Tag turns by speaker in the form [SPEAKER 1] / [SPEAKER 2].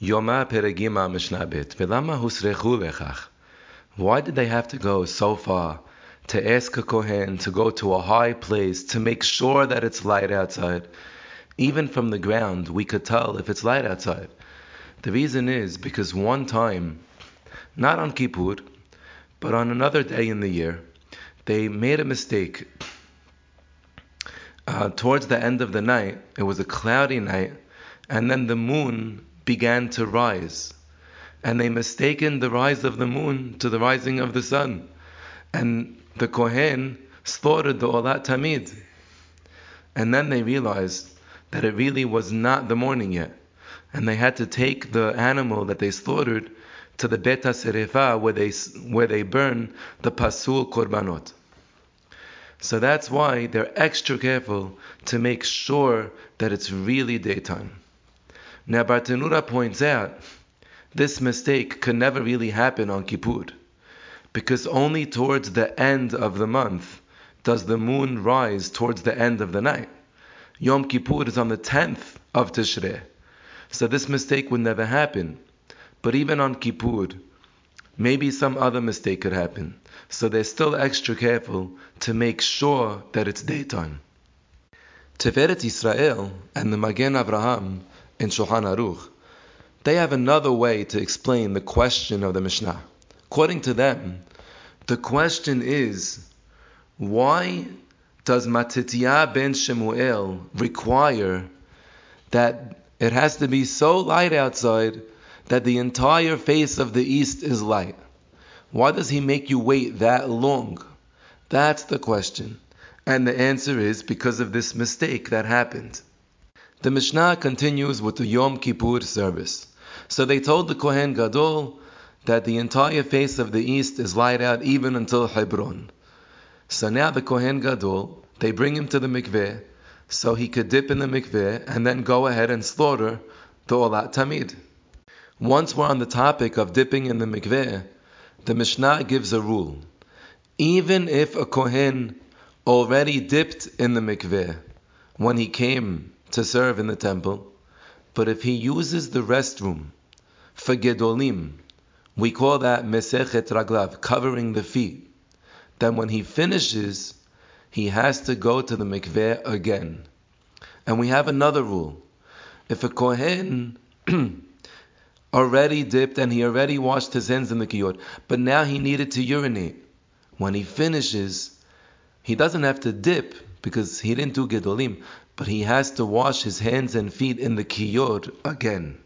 [SPEAKER 1] Yoma Perek Gimmel Mishnabit. Hutzrechu. Why did they have to go so far to ask a Kohen to go to a high place to make sure that it's light outside? Even from the ground, we could tell if it's light outside. The reason is because one time, not on Kippur, but on another day in the year, they made a mistake. Uh, towards the end of the night, it was a cloudy night, and then the moon began to rise. And they mistaken the rise of the moon to the rising of the sun. And the Kohen slaughtered the Olat Tamid. And then they realized that it really was not the morning yet. And they had to take the animal that they slaughtered to the Bet HaSerefa where they, where they burn the Pasul Korbanot. So that's why they're extra careful to make sure that it's really daytime. Now Bartenura points out this mistake could never really happen on Kippur, because only towards the end of the month does the moon rise towards the end of the night. Yom Kippur is on the 10th of Tishrei, so this mistake would never happen. But even on Kippur, maybe some other mistake could happen. So they're still extra careful to make sure that it's daytime. Tiferet Israel and the Magen Avraham in Shulchan Aruch, they have another way to explain the question of the Mishnah. According to them, the question is, why does Matitya ben Shemuel require that it has to be so light outside that the entire face of the east is light? Why does he make you wait that long? That's the question. And the answer is because of this mistake that happened. The Mishnah continues with the Yom Kippur service. So they told the Kohen Gadol that the entire face of the east is light out even until Hebron. So now the Kohen Gadol, they bring him to the mikveh so he could dip in the mikveh and then go ahead and slaughter the Olat Tamid. Once we're on the topic of dipping in the mikveh, the Mishnah gives a rule. Even if a Kohen already dipped in the mikveh when he came to serve in the temple, but if he uses the restroom for gedolim, we call that meisech et raglav, covering the feet. Then when he finishes, he has to go to the mikveh again. And we have another rule. If a kohen already dipped and he already washed his hands in the kiyor, but now he needed to urinate, when he finishes, he doesn't have to dip because he didn't do gedolim, but he has to wash his hands and feet in the kiyor again.